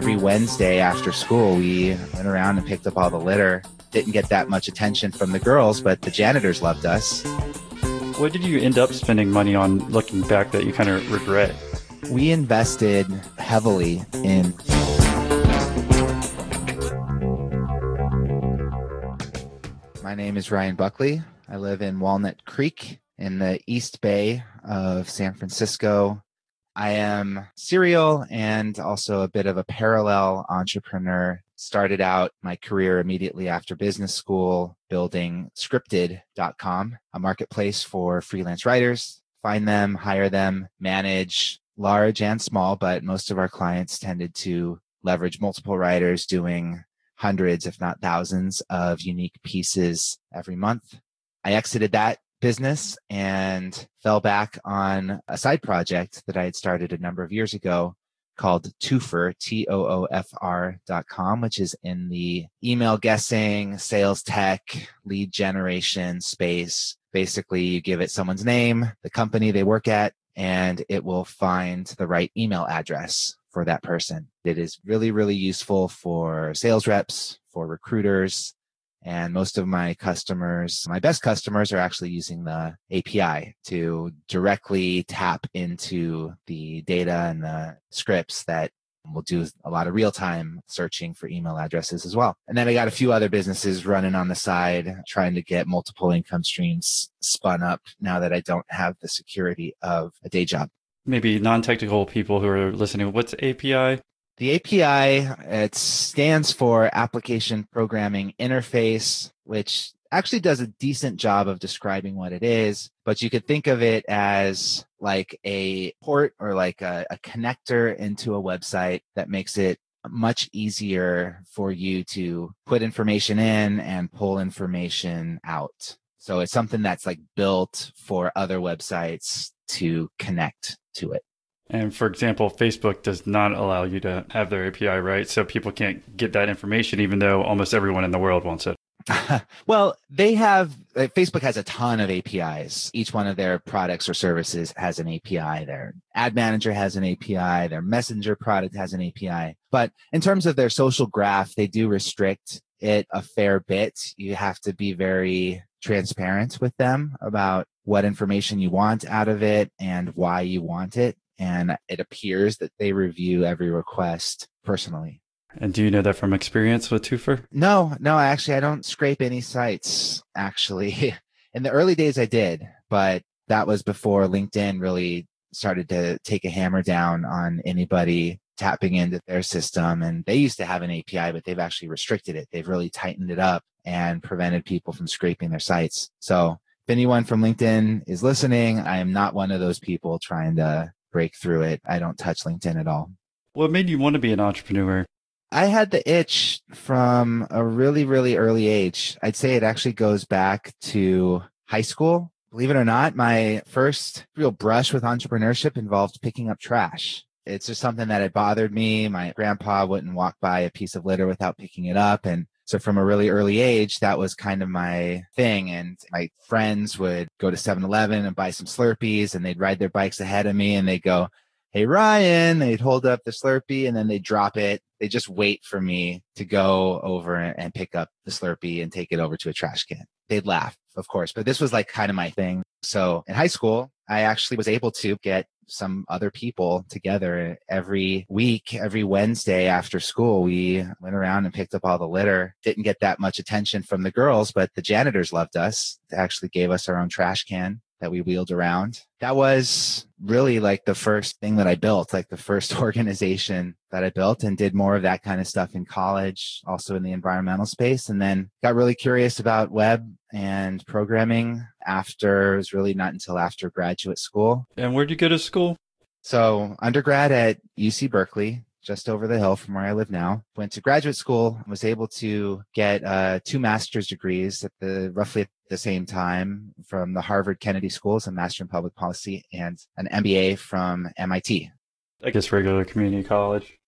every Wednesday after school, we went around and picked up all the litter. Didn't get that much attention from the girls, but the janitors loved us. What did you end up spending money on looking back that you kind of regret? We invested heavily in My name is Ryan Buckley. I live in Walnut Creek in the East Bay of San Francisco. I am serial and also a bit of a parallel entrepreneur. Started out my career immediately after business school building scripted.com, a marketplace for freelance writers. Find them, hire them, manage large and small, but most of our clients tended to leverage multiple writers doing hundreds, if not thousands of unique pieces every month. I exited that business and fell back on a side project that I had started a number of years ago called Toofr, T-O-O-F-R dot com, which is in the email guessing, sales tech, lead generation space. Basically, you give it someone's name, the company they work at, and it will find the right email address for that person. It is really, really useful for sales reps, for recruiters, and most of my customers, my best customers are actually using the API to directly tap into the data and the scripts that will do a lot of real time searching for email addresses as well. And then I got a few other businesses running on the side, trying to get multiple income streams spun up now that I don't have the security of a day job. Maybe non technical people who are listening, what's API? The API, uh, it stands for Application Programming Interface, which actually does a decent job of describing what it is, but you could think of it as like a port or like a, a connector into a website that makes it much easier for you to put information in and pull information out. So it's something that's like built for other websites to connect to it. And for example, Facebook does not allow you to have their API, right? So people can't get that information, even though almost everyone in the world wants it. well, they have, uh, Facebook has a ton of APIs. Each one of their products or services has an API. Their ad manager has an API. Their messenger product has an API. But in terms of their social graph, they do restrict it a fair bit. You have to be very transparent with them about what information you want out of it and why you want it and it appears that they review every request personally. And do you know that from experience with Toofr? No, no, actually, I don't scrape any sites. Actually, in the early days, I did, but that was before LinkedIn really started to take a hammer down on anybody tapping into their system. And they used to have an API, but they've actually restricted it. They've really tightened it up and prevented people from scraping their sites. So if anyone from LinkedIn is listening, I am not one of those people trying to break through it. I don't touch LinkedIn at all. What made you want to be an entrepreneur? I had the itch from a really, really early age. I'd say it actually goes back to high school. Believe it or not, my first real brush with entrepreneurship involved picking up trash. It's just something that had bothered me. My grandpa wouldn't walk by a piece of litter without picking it up. And so from a really early age, that was kind of my thing. And my friends would go to 7 Eleven and buy some Slurpees and they'd ride their bikes ahead of me and they'd go, Hey, Ryan, they'd hold up the Slurpee and then they'd drop it. They just wait for me to go over and pick up the Slurpee and take it over to a trash can. They'd laugh, of course, but this was like kind of my thing. So in high school, I actually was able to get some other people together every week, every Wednesday after school. We went around and picked up all the litter. Didn't get that much attention from the girls, but the janitors loved us. They actually gave us our own trash can that we wheeled around. That was really like the first thing that I built, like the first organization that I built and did more of that kind of stuff in college, also in the environmental space. And then got really curious about web and programming after, it was really not until after graduate school. And where'd you go to school? So undergrad at UC Berkeley, just over the hill from where I live now. Went to graduate school, and was able to get uh, two master's degrees at the roughly at the same time from the Harvard Kennedy Schools, a master in public policy, and an MBA from MIT. I guess regular community college.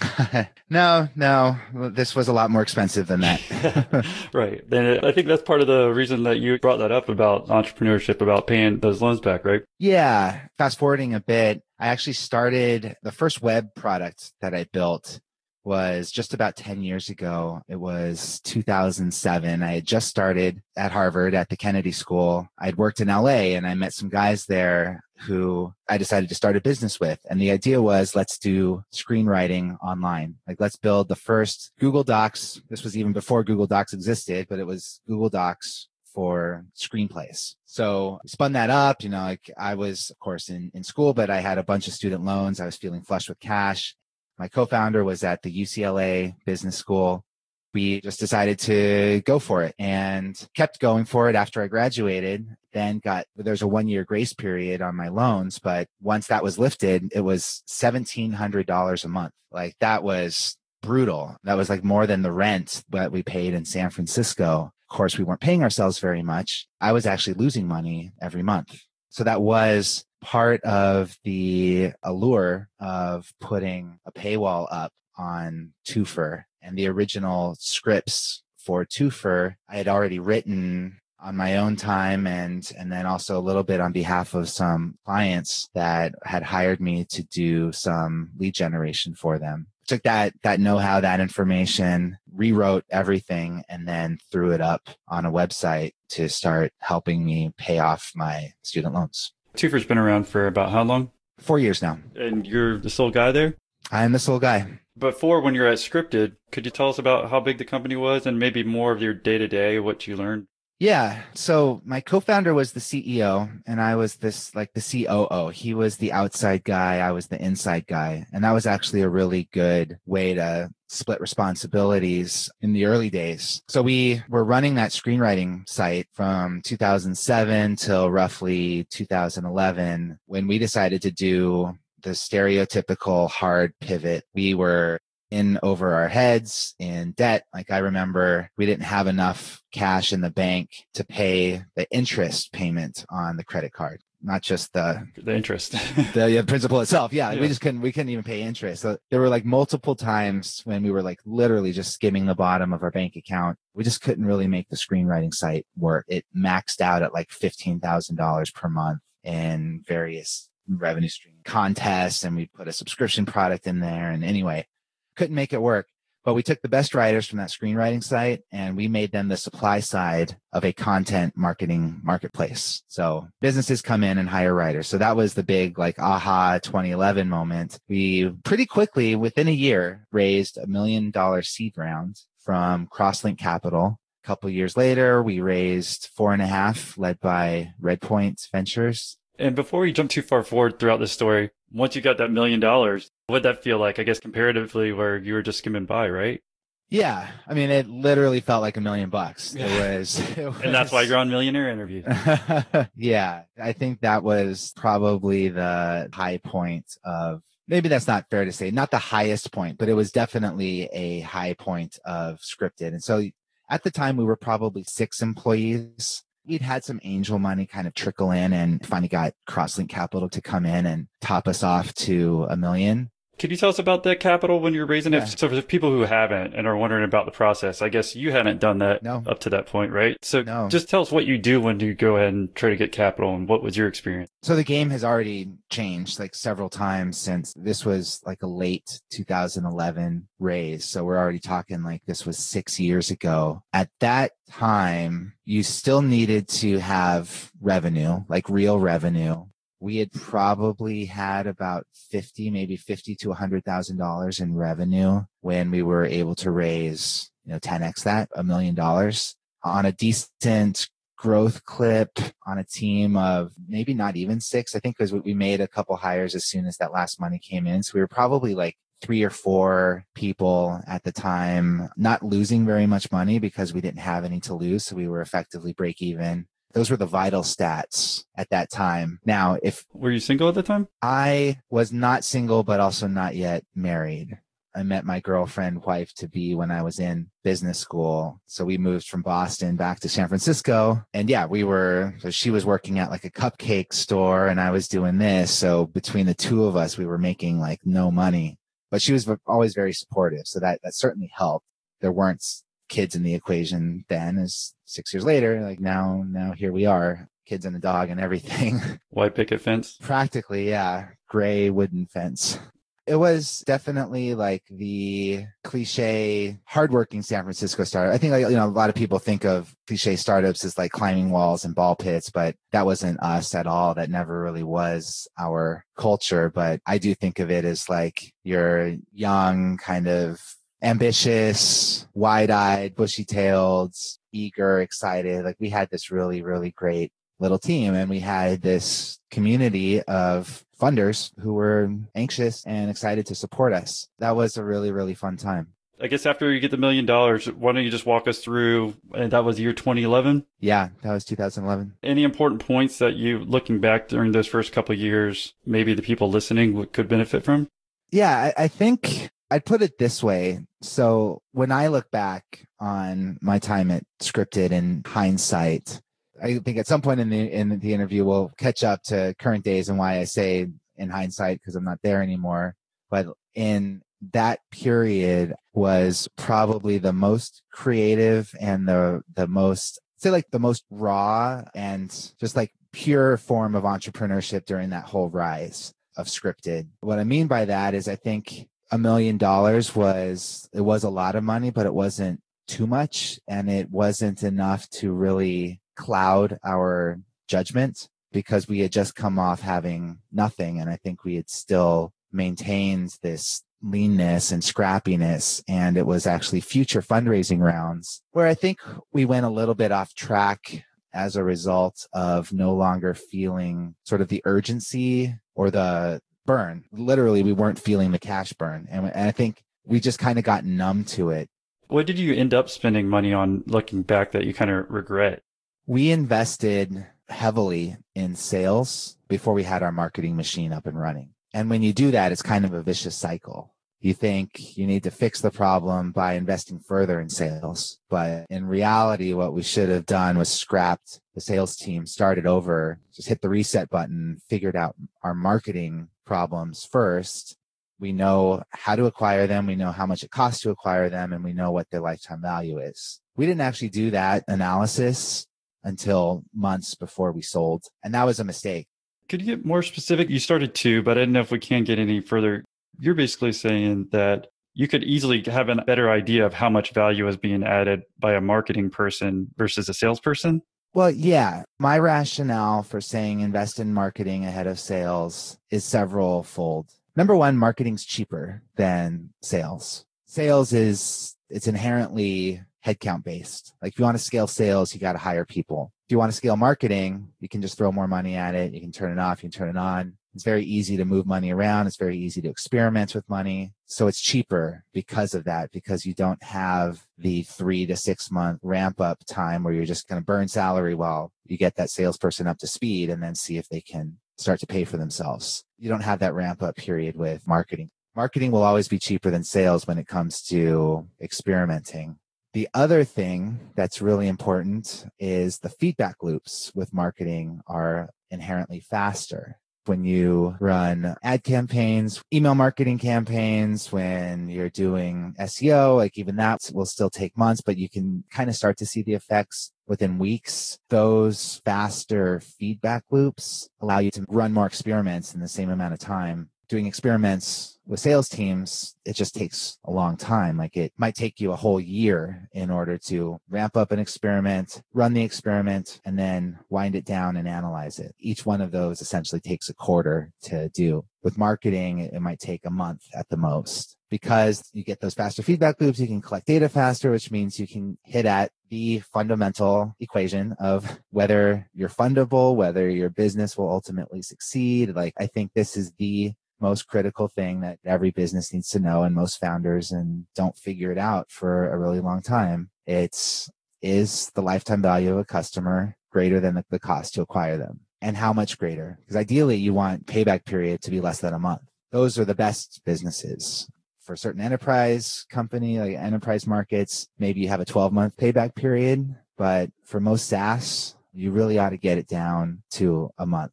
no, no, this was a lot more expensive than that. right. And I think that's part of the reason that you brought that up about entrepreneurship, about paying those loans back, right? Yeah. Fast forwarding a bit, I actually started the first web product that I built was just about 10 years ago. It was 2007. I had just started at Harvard at the Kennedy School. I'd worked in LA and I met some guys there who I decided to start a business with. And the idea was let's do screenwriting online. Like let's build the first Google Docs. This was even before Google Docs existed, but it was Google Docs for screenplays. So spun that up. You know, like I was, of course, in, in school, but I had a bunch of student loans. I was feeling flush with cash. My co-founder was at the UCLA Business School. We just decided to go for it and kept going for it after I graduated. Then got there's a one year grace period on my loans, but once that was lifted, it was seventeen hundred dollars a month. Like that was brutal. That was like more than the rent that we paid in San Francisco. Of course, we weren't paying ourselves very much. I was actually losing money every month. So that was part of the allure of putting a paywall up on Toofr and the original scripts for Toofr I had already written on my own time and and then also a little bit on behalf of some clients that had hired me to do some lead generation for them. Took that that know-how that information rewrote everything and then threw it up on a website to start helping me pay off my student loans Toofr's been around for about how long? Four years now. And you're the sole guy there? I am the sole guy. Before, when you're at Scripted, could you tell us about how big the company was and maybe more of your day to day, what you learned? Yeah. So my co-founder was the CEO and I was this like the COO. He was the outside guy. I was the inside guy. And that was actually a really good way to split responsibilities in the early days. So we were running that screenwriting site from 2007 till roughly 2011 when we decided to do the stereotypical hard pivot. We were in over our heads in debt. Like I remember we didn't have enough cash in the bank to pay the interest payment on the credit card. Not just the the interest, the principal itself. Yeah, yeah, we just couldn't we couldn't even pay interest. So there were like multiple times when we were like literally just skimming the bottom of our bank account. We just couldn't really make the screenwriting site work. It maxed out at like fifteen thousand dollars per month in various revenue stream contests, and we put a subscription product in there. And anyway, couldn't make it work. But we took the best writers from that screenwriting site and we made them the supply side of a content marketing marketplace. So businesses come in and hire writers. So that was the big like aha 2011 moment. We pretty quickly within a year raised a million dollar seed round from Crosslink Capital. A couple years later, we raised four and a half led by Redpoint Ventures. And before we jump too far forward throughout the story, once you got that million dollars, what'd that feel like? I guess comparatively, where you were just skimming by, right? Yeah, I mean, it literally felt like a million bucks. It was, it was... and that's why you're on Millionaire Interview. yeah, I think that was probably the high point of. Maybe that's not fair to say, not the highest point, but it was definitely a high point of scripted. And so at the time, we were probably six employees we'd had some angel money kind of trickle in and finally got Crosslink Capital to come in and top us off to a million. Could you tell us about that capital when you're raising yeah. it? So for people who haven't and are wondering about the process, I guess you hadn't done that no. up to that point, right? So no. just tell us what you do when you go ahead and try to get capital and what was your experience? So the game has already changed like several times since this was like a late 2011 raise. So we're already talking like this was six years ago. At that time, you still needed to have revenue, like real revenue we had probably had about 50 maybe 50 to 100 thousand dollars in revenue when we were able to raise you know 10x that a million dollars on a decent growth clip on a team of maybe not even six. I think because we made a couple hires as soon as that last money came in. So we were probably like three or four people at the time not losing very much money because we didn't have any to lose. So we were effectively break even those were the vital stats at that time. Now, if were you single at the time? I was not single, but also not yet married. I met my girlfriend, wife to be when I was in business school. So we moved from Boston back to San Francisco. And yeah, we were, so she was working at like a cupcake store and I was doing this. So between the two of us, we were making like no money, but she was always very supportive. So that, that certainly helped. There weren't kids in the equation then is six years later like now now here we are kids and a dog and everything white picket fence practically yeah gray wooden fence it was definitely like the cliche hardworking San Francisco startup. I think like, you know a lot of people think of cliche startups as like climbing walls and ball pits, but that wasn't us at all. That never really was our culture. But I do think of it as like your young kind of ambitious, wide-eyed, bushy-tailed, eager, excited. Like we had this really, really great little team and we had this community of funders who were anxious and excited to support us. That was a really, really fun time. I guess after you get the million dollars, why don't you just walk us through? And that was year 2011. Yeah, that was 2011. Any important points that you, looking back during those first couple of years, maybe the people listening could benefit from? Yeah, I, I think I'd put it this way. So when I look back on my time at Scripted in hindsight, I think at some point in the in the interview we'll catch up to current days and why I say in hindsight because I'm not there anymore. But in that period was probably the most creative and the the most say like the most raw and just like pure form of entrepreneurship during that whole rise of scripted. What I mean by that is I think a million dollars was it was a lot of money, but it wasn't too much and it wasn't enough to really cloud our judgment because we had just come off having nothing. And I think we had still maintained this leanness and scrappiness. And it was actually future fundraising rounds where I think we went a little bit off track as a result of no longer feeling sort of the urgency or the burn. Literally, we weren't feeling the cash burn. And, I think we just kind of got numb to it. What did you end up spending money on looking back that you kind of regret? we invested heavily in sales before we had our marketing machine up and running. And when you do that, it's kind of a vicious cycle. You think you need to fix the problem by investing further in sales. But in reality, what we should have done was scrapped the sales team, started over, just hit the reset button, figured out our marketing problems first. We know how to acquire them. We know how much it costs to acquire them and we know what their lifetime value is. We didn't actually do that analysis until months before we sold. And that was a mistake. Could you get more specific? You started to, but I don't know if we can get any further. You're basically saying that you could easily have a better idea of how much value is being added by a marketing person versus a salesperson. Well, yeah. My rationale for saying invest in marketing ahead of sales is several fold. Number one, marketing's cheaper than sales. Sales is, it's inherently headcount based. Like if you want to scale sales, you got to hire people. If you want to scale marketing, you can just throw more money at it. You can turn it off, you can turn it on. It's very easy to move money around. It's very easy to experiment with money. So it's cheaper because of that, because you don't have the three to six month ramp up time where you're just going to burn salary while you get that salesperson up to speed and then see if they can start to pay for themselves. You don't have that ramp up period with marketing. Marketing will always be cheaper than sales when it comes to experimenting the other thing that's really important is the feedback loops with marketing are inherently faster. When you run ad campaigns, email marketing campaigns, when you're doing SEO, like even that will still take months, but you can kind of start to see the effects within weeks. Those faster feedback loops allow you to run more experiments in the same amount of time doing experiments with sales teams, it just takes a long time. Like it might take you a whole year in order to ramp up an experiment, run the experiment, and then wind it down and analyze it. Each one of those essentially takes a quarter to do. With marketing, it might take a month at the most. Because you get those faster feedback loops, you can collect data faster, which means you can hit at the fundamental equation of whether you're fundable, whether your business will ultimately succeed. Like, I think this is the most critical thing that every business needs to know and most founders and don't figure it out for a really long time. It's is the lifetime value of a customer greater than the, the cost to acquire them? And how much greater? Because ideally you want payback period to be less than a month. Those are the best businesses. For certain enterprise company, like enterprise markets, maybe you have a 12 month payback period. But for most SaaS, you really ought to get it down to a month.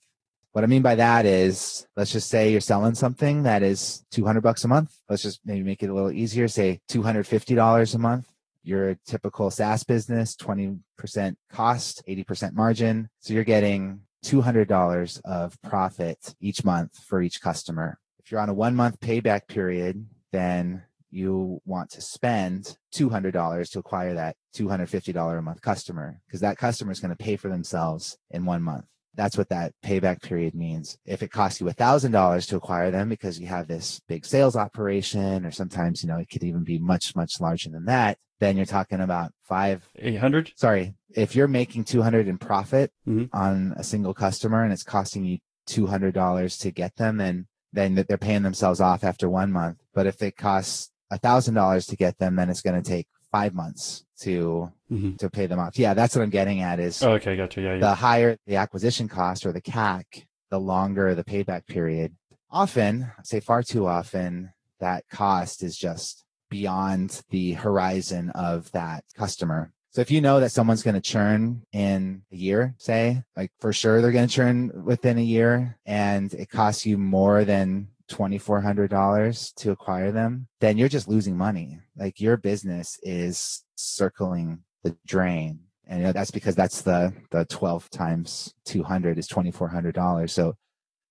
What I mean by that is, let's just say you're selling something that is 200 bucks a month. Let's just maybe make it a little easier. Say $250 a month. You're a typical SaaS business, 20% cost, 80% margin. So you're getting $200 of profit each month for each customer If you're on a one month payback period, then you want to spend $200 to acquire that $250 a month customer because that customer is going to pay for themselves in one month. That's what that payback period means. If it costs you $1,000 to acquire them because you have this big sales operation, or sometimes, you know, it could even be much, much larger than that, then you're talking about five, 800. Sorry. If you're making 200 in profit mm-hmm. on a single customer and it's costing you $200 to get them, then then they're paying themselves off after one month. But if it costs a thousand dollars to get them, then it's going to take five months to mm-hmm. to pay them off. Yeah, that's what I'm getting at. Is oh, okay, gotcha. Yeah, yeah. The higher the acquisition cost or the CAC, the longer the payback period. Often, I say far too often, that cost is just beyond the horizon of that customer. So if you know that someone's going to churn in a year, say, like for sure they're going to churn within a year and it costs you more than $2,400 to acquire them, then you're just losing money. Like your business is circling the drain. And that's because that's the, the 12 times 200 is $2,400. So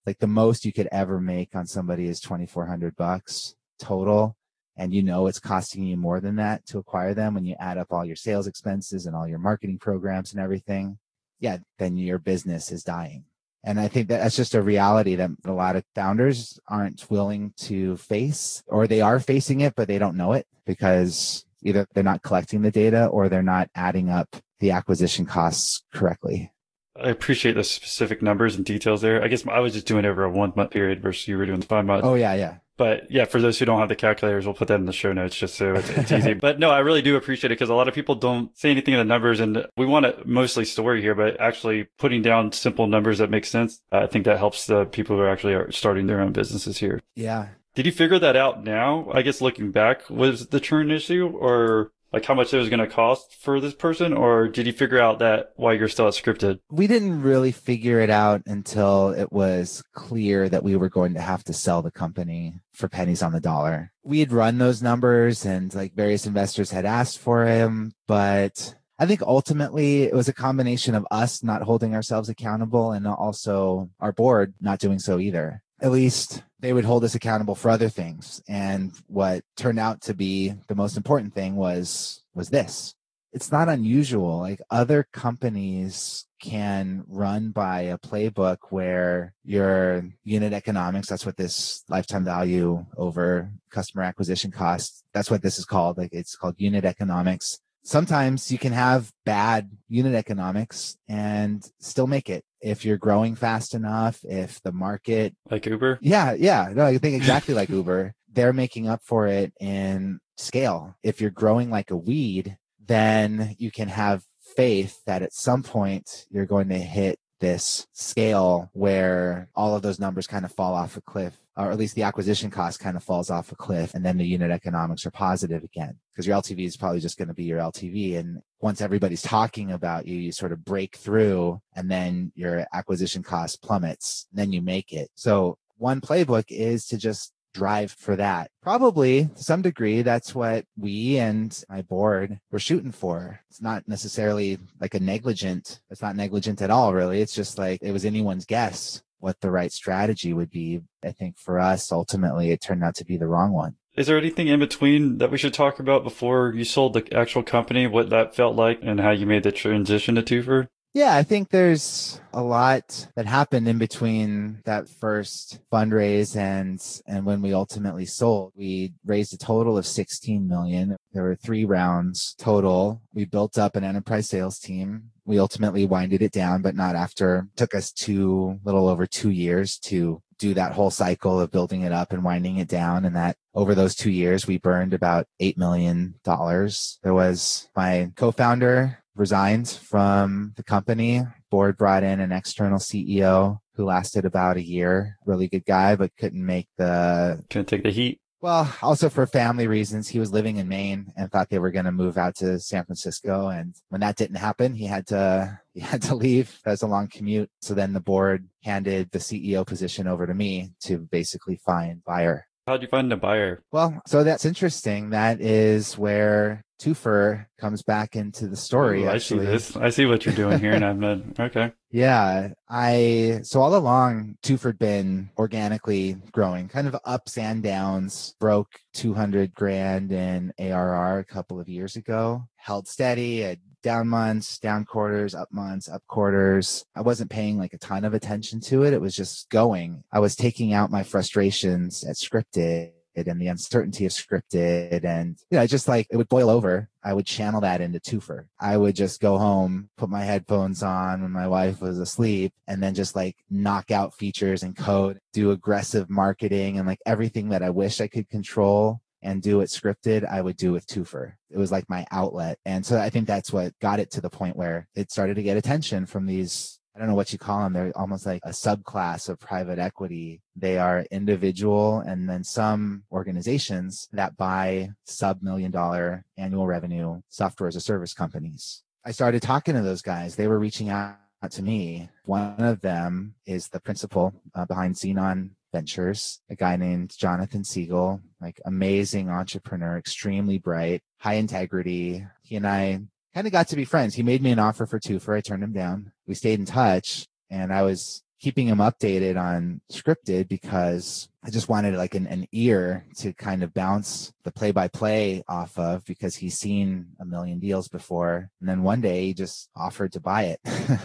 like the most you could ever make on somebody is 2,400 bucks total. And you know, it's costing you more than that to acquire them when you add up all your sales expenses and all your marketing programs and everything. Yeah. Then your business is dying. And I think that that's just a reality that a lot of founders aren't willing to face, or they are facing it, but they don't know it because either they're not collecting the data or they're not adding up the acquisition costs correctly. I appreciate the specific numbers and details there. I guess I was just doing it over a one month period versus you were doing five months. Oh yeah, yeah. But yeah, for those who don't have the calculators, we'll put that in the show notes just so it's, it's easy. but no, I really do appreciate it because a lot of people don't say anything in the numbers and we want to mostly story here, but actually putting down simple numbers that make sense. Uh, I think that helps the people who are actually are starting their own businesses here. Yeah. Did you figure that out now? I guess looking back, was the churn issue or like how much it was going to cost for this person or did you figure out that while you're still at scripted? We didn't really figure it out until it was clear that we were going to have to sell the company for pennies on the dollar. We had run those numbers and like various investors had asked for him but I think ultimately it was a combination of us not holding ourselves accountable and also our board not doing so either. At least they would hold us accountable for other things. And what turned out to be the most important thing was was this. It's not unusual like other companies can run by a playbook where your unit economics that's what this lifetime value over customer acquisition cost that's what this is called like it's called unit economics. Sometimes you can have bad unit economics and still make it if you're growing fast enough, if the market like Uber. Yeah, yeah. No, I think exactly like Uber. They're making up for it in scale. If you're growing like a weed, then you can have faith that at some point you're going to hit this scale where all of those numbers kind of fall off a cliff or at least the acquisition cost kind of falls off a cliff and then the unit economics are positive again because your LTV is probably just going to be your LTV. And once everybody's talking about you, you sort of break through and then your acquisition cost plummets, then you make it. So one playbook is to just drive for that. Probably to some degree, that's what we and my board were shooting for. It's not necessarily like a negligent, it's not negligent at all, really. It's just like it was anyone's guess what the right strategy would be. I think for us, ultimately, it turned out to be the wrong one. Is there anything in between that we should talk about before you sold the actual company, what that felt like and how you made the transition to Toofr? Yeah, I think there's a lot that happened in between that first fundraise and and when we ultimately sold. We raised a total of 16 million. There were 3 rounds total. We built up an enterprise sales team. We ultimately winded it down, but not after. It took us two little over 2 years to do that whole cycle of building it up and winding it down and that over those 2 years we burned about 8 million dollars. There was my co-founder resigned from the company. Board brought in an external CEO who lasted about a year. Really good guy, but couldn't make the couldn't take the heat. Well, also for family reasons, he was living in Maine and thought they were going to move out to San Francisco. And when that didn't happen, he had to he had to leave. That was a long commute. So then the board handed the CEO position over to me to basically find buyer. How'd you find a buyer? Well, so that's interesting. That is where Toofr comes back into the story. Ooh, I see this. I see what you're doing here, and I'm uh, okay. Yeah, I so all along Toofr been organically growing, kind of ups and downs. Broke 200 grand in ARR a couple of years ago. Held steady at down months, down quarters, up months, up quarters. I wasn't paying like a ton of attention to it. It was just going. I was taking out my frustrations at scripted and the uncertainty of scripted and you know just like it would boil over i would channel that into Toofr i would just go home put my headphones on when my wife was asleep and then just like knock out features and code do aggressive marketing and like everything that i wish i could control and do it scripted, I would do with Toofr. It was like my outlet. And so I think that's what got it to the point where it started to get attention from these I don't know what you call them. They're almost like a subclass of private equity. They are individual and then some organizations that buy sub million dollar annual revenue software as a service companies. I started talking to those guys. They were reaching out to me. One of them is the principal uh, behind Xenon Ventures, a guy named Jonathan Siegel, like amazing entrepreneur, extremely bright, high integrity. He and I kind of got to be friends. He made me an offer for Toofr. I turned him down. We stayed in touch and I was keeping him updated on scripted because I just wanted like an, an ear to kind of bounce the play by play off of because he's seen a million deals before. And then one day he just offered to buy it.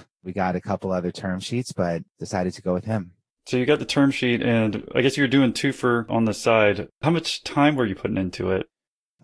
we got a couple other term sheets, but decided to go with him. So you got the term sheet and I guess you're doing Toofr on the side. How much time were you putting into it?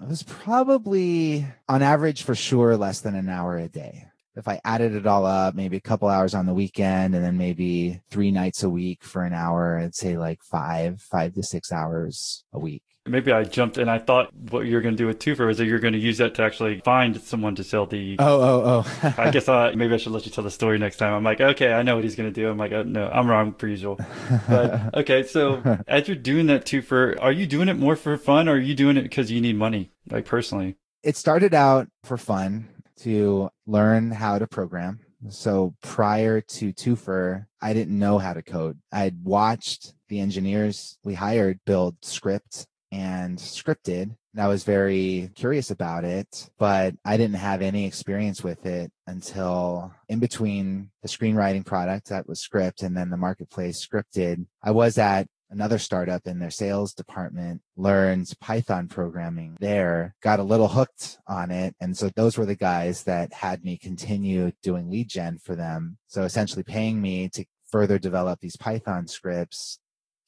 It was probably on average for sure less than an hour a day. If I added it all up, maybe a couple hours on the weekend and then maybe three nights a week for an hour, I'd say like five, five to six hours a week maybe I jumped and I thought what you're going to do with Toofr is that you're going to use that to actually find someone to sell the. Oh, oh, oh. I guess I, maybe I should let you tell the story next time. I'm like, okay, I know what he's going to do. I'm like, oh, no, I'm wrong per usual. But okay, so as you're doing that Toofr, are you doing it more for fun or are you doing it because you need money, like personally? It started out for fun to learn how to program. So prior to Toofr, I didn't know how to code. I'd watched the engineers we hired build Scripped and scripted. And I was very curious about it, but I didn't have any experience with it until in between the screenwriting product that was Scripped and then the marketplace scripted. I was at another startup in their sales department learned python programming there got a little hooked on it and so those were the guys that had me continue doing lead gen for them so essentially paying me to further develop these python scripts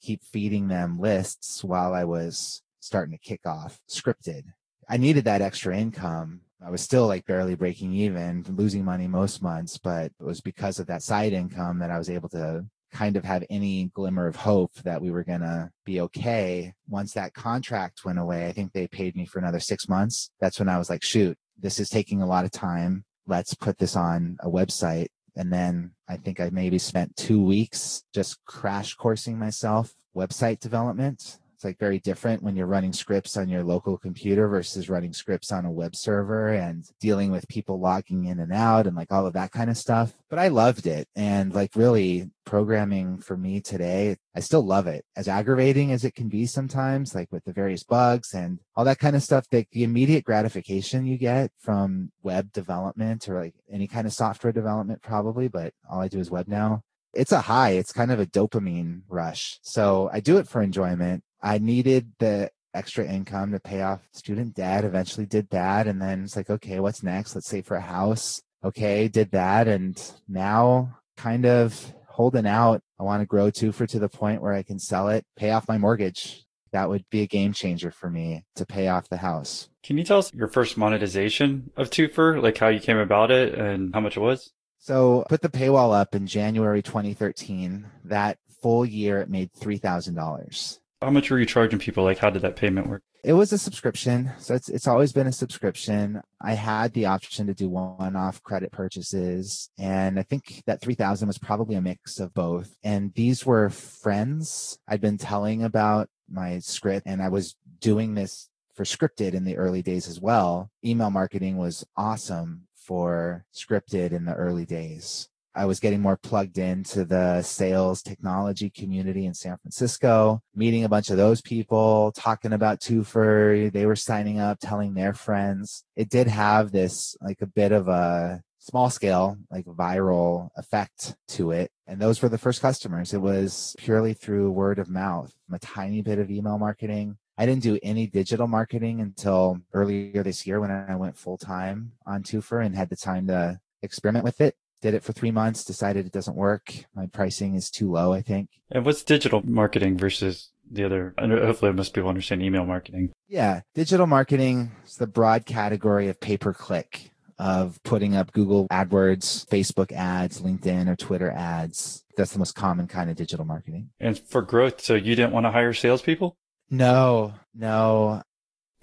keep feeding them lists while I was starting to kick off scripted. I needed that extra income. I was still like barely breaking even, losing money most months, but it was because of that side income that I was able to kind of have any glimmer of hope that we were going to be okay. Once that contract went away, I think they paid me for another six months. That's when I was like, shoot, this is taking a lot of time. Let's put this on a website and then I think I maybe spent two weeks just crash coursing myself website development. It's like very different when you're running scripts on your local computer versus running scripts on a web server and dealing with people logging in and out and like all of that kind of stuff. But I loved it. And like really programming for me today, I still love it. As aggravating as it can be sometimes, like with the various bugs and all that kind of stuff, the, the immediate gratification you get from web development or like any kind of software development, probably, but all I do is web now it's a high. It's kind of a dopamine rush. So I do it for enjoyment. I needed the extra income to pay off student debt, eventually did that. And then it's like, okay, what's next? Let's save for a house. Okay, did that. And now kind of holding out. I want to grow Toofr to the point where I can sell it, pay off my mortgage. That would be a game changer for me to pay off the house. Can you tell us your first monetization of Toofr, like how you came about it and how much it was? So put the paywall up in January 2013. That full year it made $3,000. How much were you charging people? Like, how did that payment work? It was a subscription. So it's, it's always been a subscription. I had the option to do one off credit purchases. And I think that 3000 was probably a mix of both. And these were friends I'd been telling about my script and I was doing this for scripted in the early days as well. Email marketing was awesome for scripted in the early days. I was getting more plugged into the sales technology community in San Francisco, meeting a bunch of those people, talking about Toofr. They were signing up, telling their friends. It did have this like a bit of a small scale, like viral effect to it. And those were the first customers. It was purely through word of mouth, a tiny bit of email marketing. I didn't do any digital marketing until earlier this year when I went full time on Toofr and had the time to experiment with it. Did it for three months, decided it doesn't work. My pricing is too low, I think. And what's digital marketing versus the other? Hopefully, most people understand email marketing. Yeah, digital marketing is the broad category of pay per click of putting up Google AdWords, Facebook ads, LinkedIn or Twitter ads. That's the most common kind of digital marketing. And for growth, so you didn't want to hire salespeople? No, no.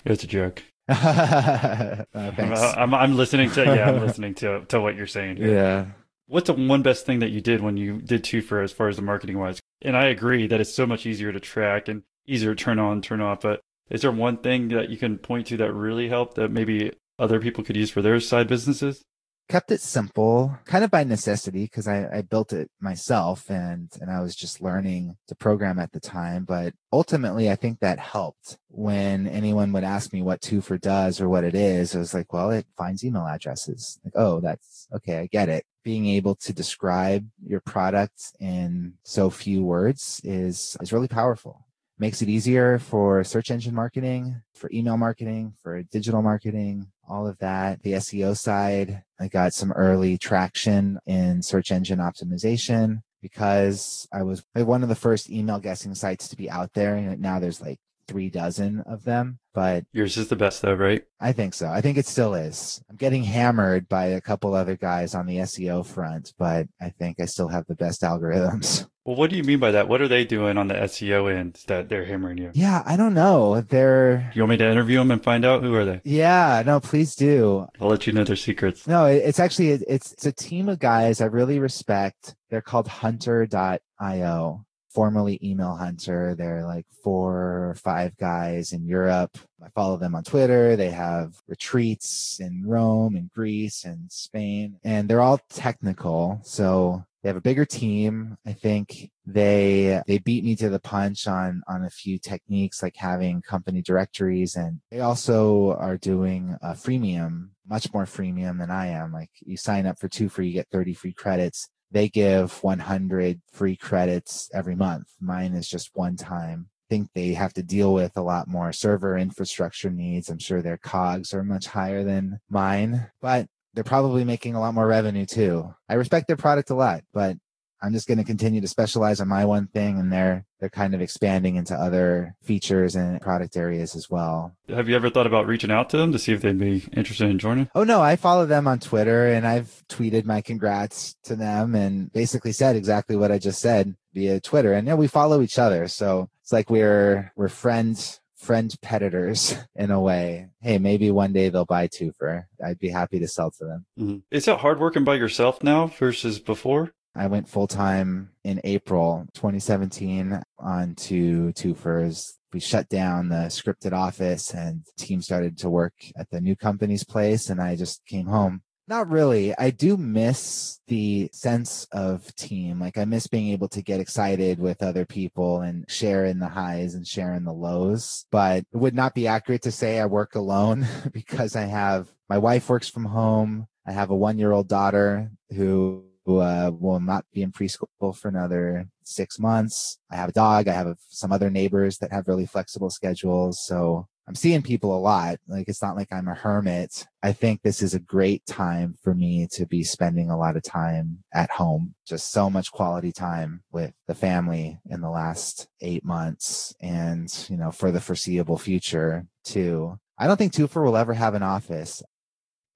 It's a joke. uh, I'm, I'm, I'm, listening to yeah, I'm listening to to what you're saying. Here. Yeah. What's the one best thing that you did when you did Toofr as far as the marketing wise? And I agree that it's so much easier to track and easier to turn on, turn off. But is there one thing that you can point to that really helped that maybe other people could use for their side businesses? Kept it simple kind of by necessity because I, I, built it myself and and i was just learning to program at the time but ultimately i think that helped. When anyone would ask me what Toofr does or what it is i was like well it finds email addresses. Like oh that's okay i get it. Being able to describe your product in so few words is is really powerful makes it easier for search engine marketing, for email marketing, for digital marketing, all of that. The SEO side, I got some early traction in search engine optimization because I was one of the first email guessing sites to be out there. And now there's like three dozen of them, but yours is the best though, right? I think so. I think it still is. I'm getting hammered by a couple other guys on the SEO front, but I think I still have the best algorithms. Well, what do you mean by that? What are they doing on the SEO end that they're hammering you? Yeah, I don't know. They're. You want me to interview them and find out who are they? Yeah, no, please do. I'll let you know their secrets. No, it's actually it's it's a team of guys I really respect. They're called Hunter.io formerly Email Hunter. They're like four or five guys in Europe. I follow them on Twitter. They have retreats in Rome and Greece and Spain, and they're all technical. So they have a bigger team. I think they they beat me to the punch on on a few techniques like having company directories, and they also are doing a freemium, much more freemium than I am. Like you sign up for Toofr, you get 30 free credits they give 100 free credits every month. Mine is just one time. I think they have to deal with a lot more server infrastructure needs. I'm sure their cogs are much higher than mine, but they're probably making a lot more revenue too. I respect their product a lot, but I'm just going to continue to specialize on my one thing and they're they're kind of expanding into other features and product areas as well. Have you ever thought about reaching out to them to see if they'd be interested in joining? Oh no, I follow them on Twitter and I've tweeted my congrats to them and basically said exactly what I just said via Twitter. And yeah, we follow each other. So it's like we're we're friends friend competitors in a way. Hey, maybe one day they'll buy Toofr. I'd be happy to sell to them. Mm-hmm. Is it hard working by yourself now versus before? I went full time in April 2017 on to Toofrs. We shut down the scripted office and the team started to work at the new company's place and I just came home. Not really. I do miss the sense of team. Like I miss being able to get excited with other people and share in the highs and share in the lows. But it would not be accurate to say I work alone because I have my wife works from home. I have a one year old daughter who who uh, will not be in preschool for another six months. I have a dog. I have some other neighbors that have really flexible schedules. So I'm seeing people a lot. Like it's not like I'm a hermit. I think this is a great time for me to be spending a lot of time at home. Just so much quality time with the family in the last eight months and, you know, for the foreseeable future too. I don't think Toofr will ever have an office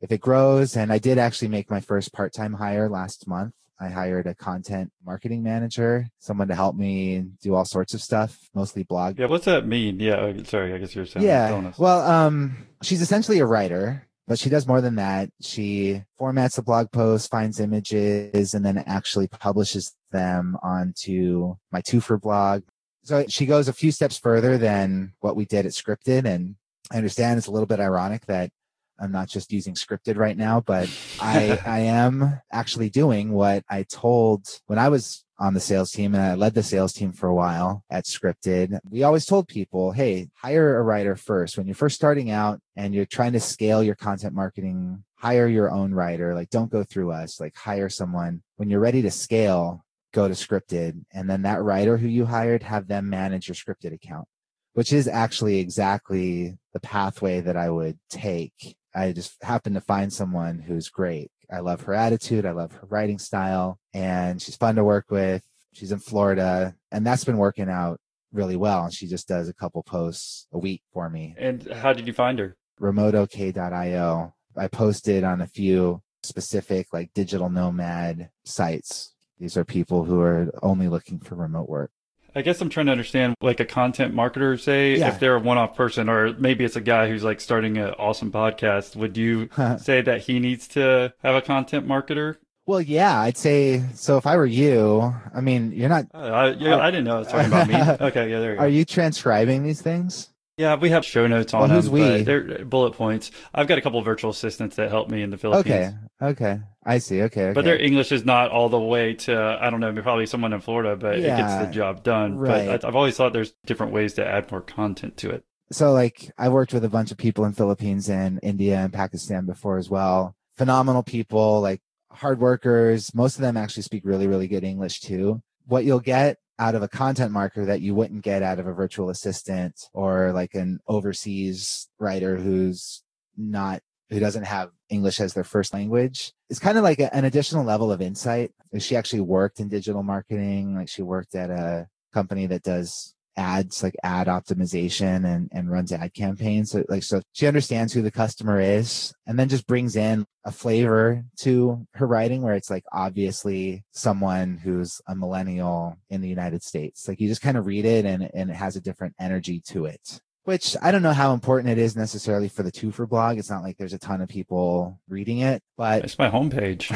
if it grows, and I did actually make my first part time hire last month. I hired a content marketing manager, someone to help me do all sorts of stuff, mostly blog. Yeah, what's that mean? Yeah, uh, sorry, I guess you're saying. Yeah, well, um, she's essentially a writer, but she does more than that. She formats a blog post, finds images, and then actually publishes them onto my Toofr blog. So she goes a few steps further than what we did at Scripted, and I understand it's a little bit ironic that I'm not just using scripted right now, but I, I am actually doing what I told when I was on the sales team and I led the sales team for a while at Scripted. We always told people, hey, hire a writer first. When you're first starting out and you're trying to scale your content marketing, hire your own writer. Like, don't go through us, like, hire someone. When you're ready to scale, go to Scripted. And then that writer who you hired, have them manage your Scripted account, which is actually exactly the pathway that I would take. I just happened to find someone who's great I love her attitude. I love her writing style, and she's fun to work with. She's in Florida, and that's been working out really well. And she just does a couple posts a week for me. And how did you find her? RemoteOK.io. I posted on a few specific like digital nomad sites. These are people who are only looking for remote work. I guess I'm trying to understand, like a content marketer, say, yeah. if they're a one-off person, or maybe it's a guy who's like starting an awesome podcast. Would you say that he needs to have a content marketer? Well, yeah, I'd say so. If I were you, I mean, you're not. Uh, yeah, uh, I didn't know I was talking about me. Okay, yeah, there you go. Are you transcribing these things? Yeah, we have show notes on well, who's them. We? They're uh, bullet points. I've got a couple virtual assistants that help me in the Philippines. Okay, okay, I see. Okay, okay. but their English is not all the way to I don't know, probably someone in Florida, but yeah, it gets the job done. Right. But I've always thought there's different ways to add more content to it. So, like, I worked with a bunch of people in Philippines and India and Pakistan before as well. Phenomenal people, like hard workers. Most of them actually speak really, really good English too. What you'll get out of a content marketer that you wouldn't get out of a virtual assistant or like an overseas writer who's not who doesn't have English as their first language. It's kind of like a, an additional level of insight. She actually worked in digital marketing. Like she worked at a company that does ads like ad optimization and, and runs ad campaigns. So like, so she understands who the customer is and then just brings in a flavor to her writing where it's like obviously someone who's a millennial in the United States. Like you just kind of read it and, and it has a different energy to it. Which I don't know how important it is necessarily for the Toofr blog. It's not like there's a ton of people reading it, but it's my homepage.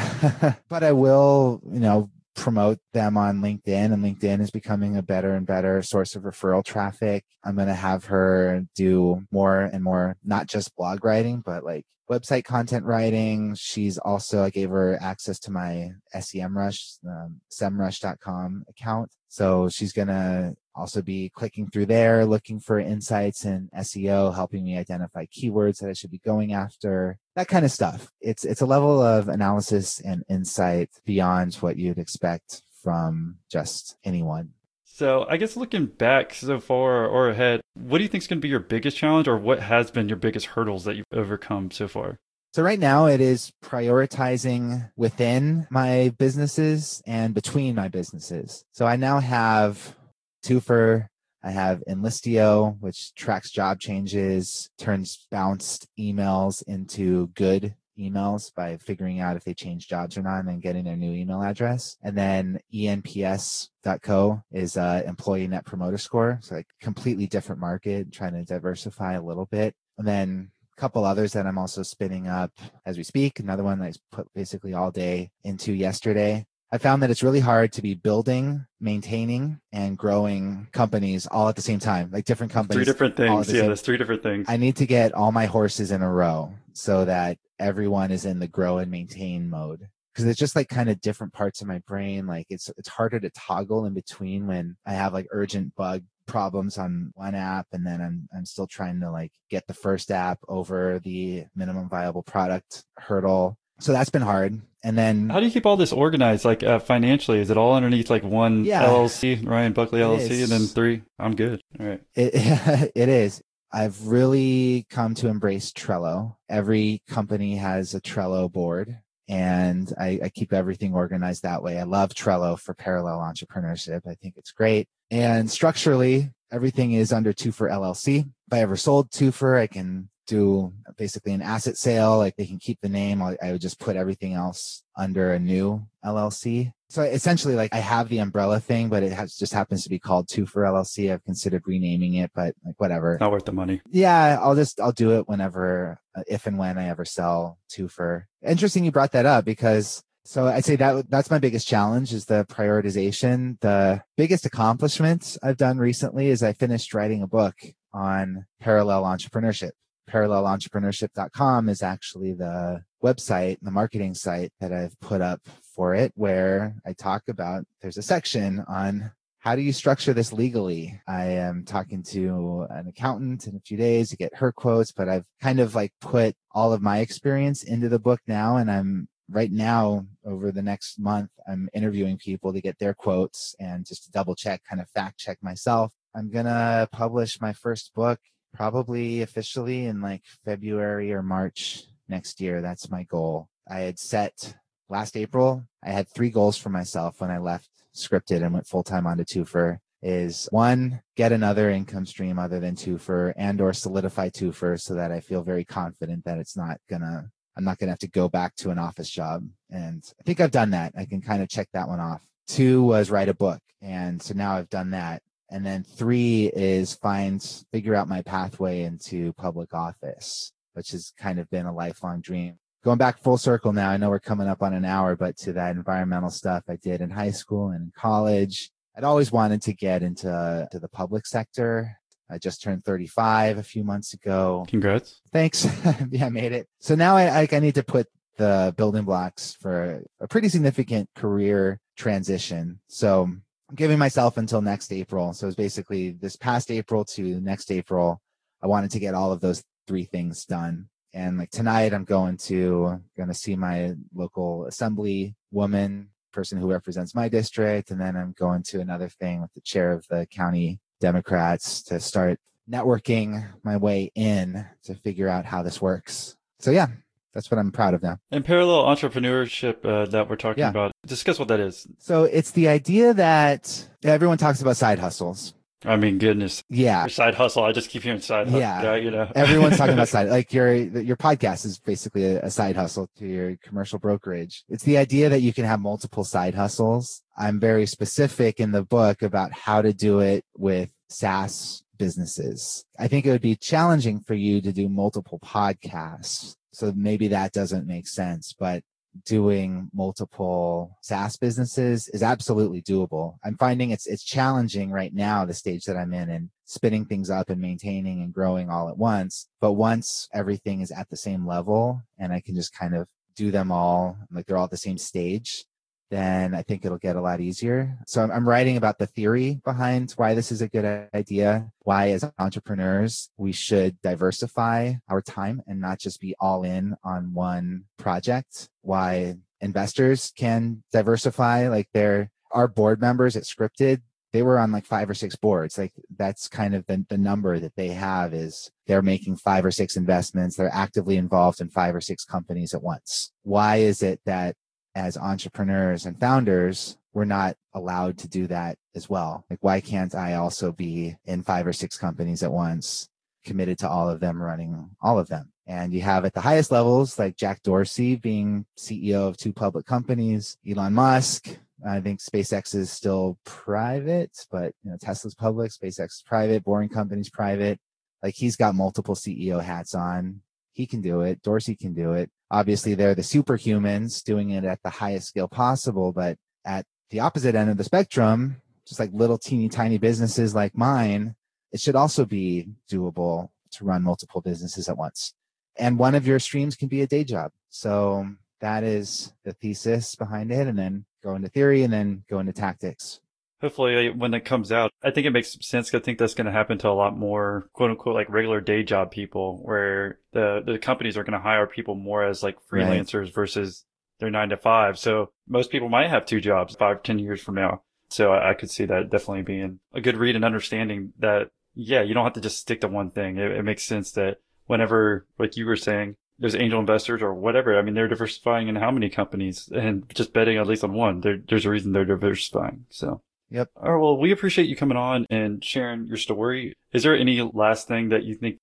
but I will, you know, promote them on LinkedIn and LinkedIn is becoming a better and better source of referral traffic. I'm going to have her do more and more, not just blog writing, but like website content writing. She's also, I gave her access to my SEMrush, um, semrush.com account. So she's going to also be clicking through there, looking for insights in SEO, helping me identify keywords that I should be going after, that kind of stuff. It's, it's a level of analysis and insight beyond what you'd expect from just anyone. So I guess looking back so far or ahead, what do you think is going to be your biggest challenge or what has been your biggest hurdles that you've overcome so far? So right now it is prioritizing within my businesses and between my businesses. So I now have Toofr. I have Enlistio, which tracks job changes, turns bounced emails into good emails by figuring out if they change jobs or not and then getting their new email address. And then ENPS.co is uh, employee net promoter score. So like completely different market, trying to diversify a little bit. And then a couple others that I'm also spinning up as we speak. Another one that I put basically all day into yesterday. I found that it's really hard to be building, maintaining, and growing companies all at the same time, like different companies. Three different things. Yeah, there's three different things. I need to get all my horses in a row so that everyone is in the grow and maintain mode. Because it's just like kind of different parts of my brain. Like it's it's harder to toggle in between when I have like urgent bug problems on one app and then I'm I'm still trying to like get the first app over the minimum viable product hurdle. So that's been hard. And then how do you keep all this organized like uh, financially? Is it all underneath like one yeah, LLC, Ryan Buckley LLC and then three? I'm good. All right. It it is. I've really come to embrace Trello. Every company has a Trello board and I, I, keep everything organized that way. I love Trello for parallel entrepreneurship. I think it's great. And structurally, everything is under Toofr LLC. If I ever sold Toofr, I can do basically an asset sale. Like they can keep the name. I, I would just put everything else under a new LLC. So essentially, like I have the umbrella thing, but it has just happens to be called Toofr LLC. I've considered renaming it, but like whatever. Not worth the money. Yeah, I'll just I'll do it whenever, uh, if and when I ever sell Toofr. Interesting, you brought that up because so I'd say that that's my biggest challenge is the prioritization. The biggest accomplishment I've done recently is I finished writing a book on parallel entrepreneurship. parallelentrepreneurship.com is actually the website, the marketing site that I've put up for it, where I talk about there's a section on how do you structure this legally? I am talking to an accountant in a few days to get her quotes, but I've kind of like put all of my experience into the book now. And I'm right now over the next month, I'm interviewing people to get their quotes and just to double check, kind of fact check myself. I'm going to publish my first book probably officially in like February or March next year. That's my goal. I had set last April, I had three goals for myself when I left scripted and went full time onto Toofr is one, get another income stream other than Toofr and or solidify Toofr so that I feel very confident that it's not gonna, I'm not gonna have to go back to an office job. And I think I've done that. I can kind of check that one off. Two was write a book. And so now I've done that. And then three is find, figure out my pathway into public office, which has kind of been a lifelong dream going back full circle now, I know we're coming up on an hour, but to that environmental stuff I did in high school and in college, I'd always wanted to get into to the public sector. I just turned 35 a few months ago. Congrats. Thanks. yeah, I made it. So now I, I, I need to put the building blocks for a pretty significant career transition. So I'm giving myself until next April. So it's basically this past April to next April. I wanted to get all of those three things done and like tonight i'm going to going to see my local assembly woman person who represents my district and then i'm going to another thing with the chair of the county democrats to start networking my way in to figure out how this works so yeah that's what i'm proud of now and parallel entrepreneurship uh, that we're talking yeah. about discuss what that is so it's the idea that everyone talks about side hustles I mean, goodness. Yeah. Your side hustle. I just keep hearing side hustle. Yeah. You know, everyone's talking about side, like your, your podcast is basically a, a side hustle to your commercial brokerage. It's the idea that you can have multiple side hustles. I'm very specific in the book about how to do it with SaaS businesses. I think it would be challenging for you to do multiple podcasts. So maybe that doesn't make sense, but doing multiple SaaS businesses is absolutely doable. I'm finding it's it's challenging right now, the stage that I'm in and spinning things up and maintaining and growing all at once. But once everything is at the same level and I can just kind of do them all, like they're all at the same stage, then I think it'll get a lot easier. So I'm, I'm, writing about the theory behind why this is a good idea, why as entrepreneurs, we should diversify our time and not just be all in on one project, why investors can diversify like their, our board members at Scripted, they were on like five or six boards. Like that's kind of the, the number that they have is they're making five or six investments. They're actively involved in five or six companies at once. Why is it that as entrepreneurs and founders, we're not allowed to do that as well. Like, why can't I also be in five or six companies at once, committed to all of them, running all of them? And you have at the highest levels, like Jack Dorsey being CEO of two public companies, Elon Musk. I think SpaceX is still private, but you know, Tesla's public, SpaceX is private, Boring Company's private. Like he's got multiple CEO hats on. He can do it. Dorsey can do it obviously they're the superhumans doing it at the highest scale possible but at the opposite end of the spectrum just like little teeny tiny businesses like mine it should also be doable to run multiple businesses at once. And one of your streams can be a day job. So that is the thesis behind it and then go into theory and then go into tactics hopefully when it comes out, I think it makes sense. I think that's going to happen to a lot more quote unquote like regular day job people where the, the companies are going to hire people more as like freelancers right. versus their nine to five. So most people might have two jobs five, ten years from now. So I, I could see that definitely being a good read and understanding that, yeah, you don't have to just stick to one thing. It, it makes sense that whenever, like you were saying, there's angel investors or whatever. I mean, they're diversifying in how many companies and just betting at least on one. there's a reason they're diversifying. So Yep. All right. Well, we appreciate you coming on and sharing your story. Is there any last thing that you think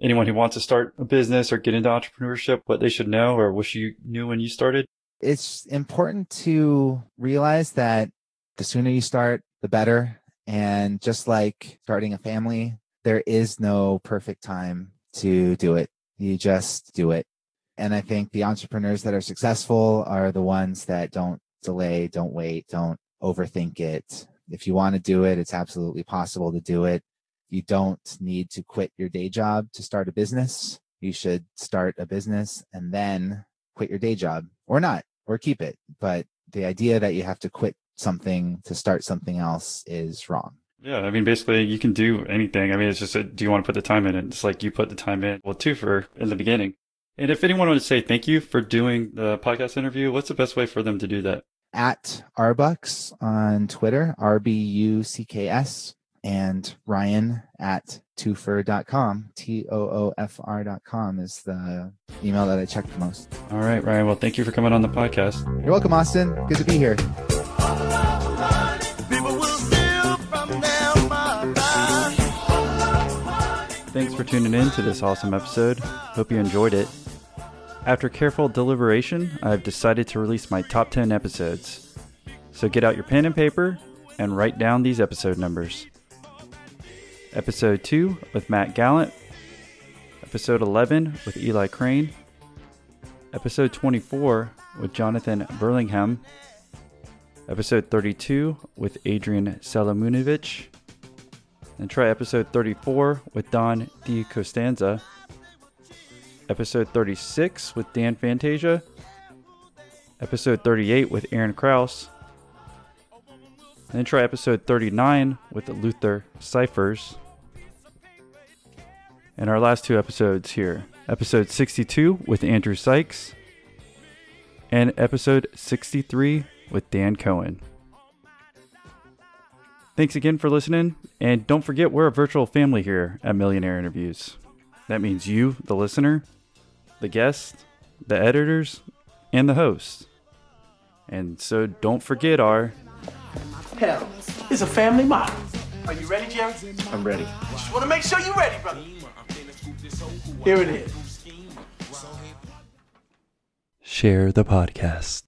anyone who wants to start a business or get into entrepreneurship, what they should know or wish you knew when you started? It's important to realize that the sooner you start, the better. And just like starting a family, there is no perfect time to do it. You just do it. And I think the entrepreneurs that are successful are the ones that don't delay, don't wait, don't overthink it. If you want to do it, it's absolutely possible to do it. You don't need to quit your day job to start a business. You should start a business and then quit your day job or not, or keep it. But the idea that you have to quit something to start something else is wrong. Yeah, I mean, basically, you can do anything. I mean, it's just, a, do you want to put the time in? And it's like you put the time in. Well, too, for in the beginning. And if anyone wanted to say thank you for doing the podcast interview, what's the best way for them to do that? At Arbucks on Twitter, R B U C K S, and Ryan at toofr.com, T O O F R.com is the email that I check the most. All right, Ryan. Well, thank you for coming on the podcast. You're welcome, Austin. Good to be here. Thanks for tuning in to this awesome episode. Hope you enjoyed it. After careful deliberation, I've decided to release my top 10 episodes. So get out your pen and paper and write down these episode numbers. Episode 2 with Matt Gallant. Episode 11 with Eli Crane. Episode 24 with Jonathan Burlingham. Episode 32 with Adrian Salamunovich and try episode 34 with Don D. Costanza, episode 36 with Dan Fantasia, episode 38 with Aaron Kraus, and then try episode 39 with the Luther Cyphers. And our last two episodes here episode 62 with Andrew Sykes, and episode 63 with Dan Cohen. Thanks again for listening. And don't forget, we're a virtual family here at Millionaire Interviews. That means you, the listener, the guests, the editors, and the host. And so don't forget our. Hell, it's a family model. Are you ready, Jerry? I'm ready. Just want to make sure you're ready, brother. Here it is. Share the podcast.